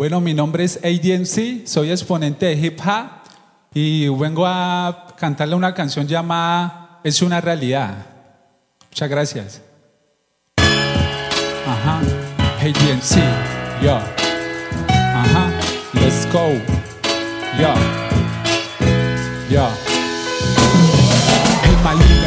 Bueno, mi nombre es ADMC, soy exponente de hip hop y vengo a cantarle una canción llamada Es una realidad. Muchas gracias. Ajá, ADMC, yo. Ajá, let's go. Yo, yo. El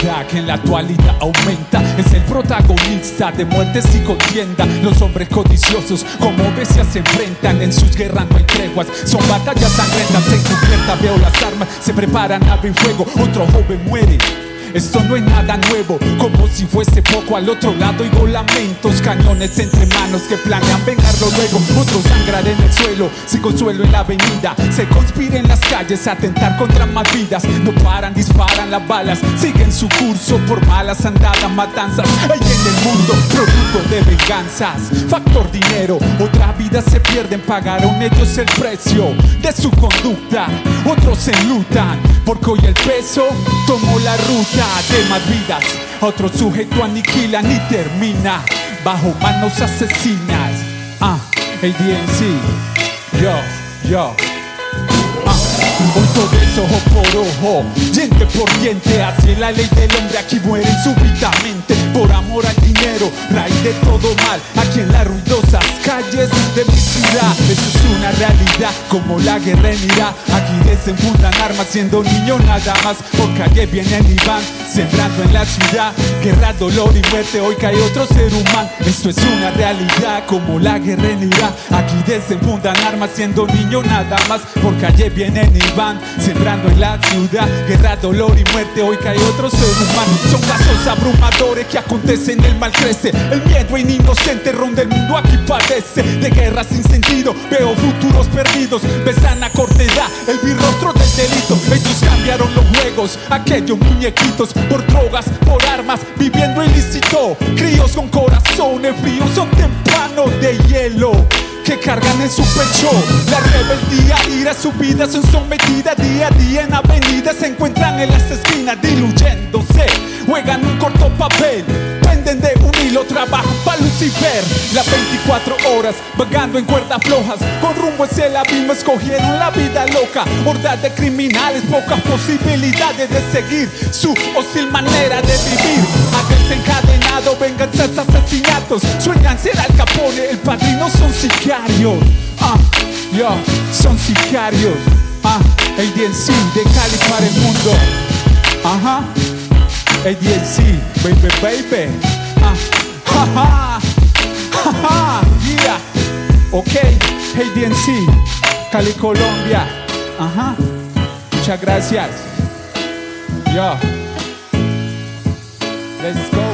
que en la actualidad aumenta es el protagonista de muertes y contienda. Los hombres codiciosos como bestias se enfrentan en sus guerras no hay treguas. Son batallas sangrientas encubiertas. Veo las armas, se preparan, abren fuego. Otro joven muere. Esto no es nada nuevo, como si fuese poco. Al otro lado oigo lamentos, cañones entre manos que planean vengarlo luego, otros sangrar en el suelo, sin consuelo en la avenida, se conspira en las calles a atentar contra más vidas, no paran, disparan las balas, siguen su curso por malas andadas, matanzas, hay en el mundo producto de venganzas, factor dinero, otras vidas se pierden, pagaron ellos el precio de su conducta, otros se lutan, porque hoy el peso tomó la ruta de más vidas. Otro sujeto aniquila ni termina bajo manos asesinas. Ah, el DNC, yo, yo. Ah, hoy todo es ojo por ojo, diente por diente, así la ley del hombre, aquí mueren súbitamente por amor al dinero, raíz de todo mal, aquí en las ruidosas calles de mi ciudad, eso es una realidad, como la guerra en Irak, aquí desenfundan armas siendo niño nada más, por calle vienen y van, sembrando en la ciudad, guerra, dolor y muerte, hoy cae otro ser humano, esto es una realidad, como la guerra en Irak, aquí desenfundan armas siendo niño nada más, por calle vienen y van, sembrando en la ciudad, guerra, dolor y muerte, hoy cae otro ser humano, son casos abrumadores que acontecen, el mal crece, el miedo inocente ronda el mundo, aquí padece. De guerra sin sentido, veo futuros perdidos, besan a corta edad, el birrostro del delito, ellos cambiaron los juegos, aquellos muñequitos, por drogas, por armas, viviendo ilícito, críos con corazones fríos, son tempranos de hielo que cargan en su pecho. La rebeldía, ira, su vida son sometidas día a día en avenidas, se encuentran en las esquinas diluyéndose, Lucifer, las 24 horas vagando en cuerdas flojas, con rumbo hacia el abismo escogieron la vida loca, hordas de criminales, pocas posibilidades de seguir su hostil manera de vivir, a desencadenado venganzas, asesinatos, sueñan ser al capone, el padrino son sicarios, ah, yo, son sicarios, ah, el DNC de Cali para el mundo, ajá, el DNC, baby, baby, ah, jaja, yeah, ok, hey DNC, Cali, Colombia, ajá, muchas gracias, yo, let's go.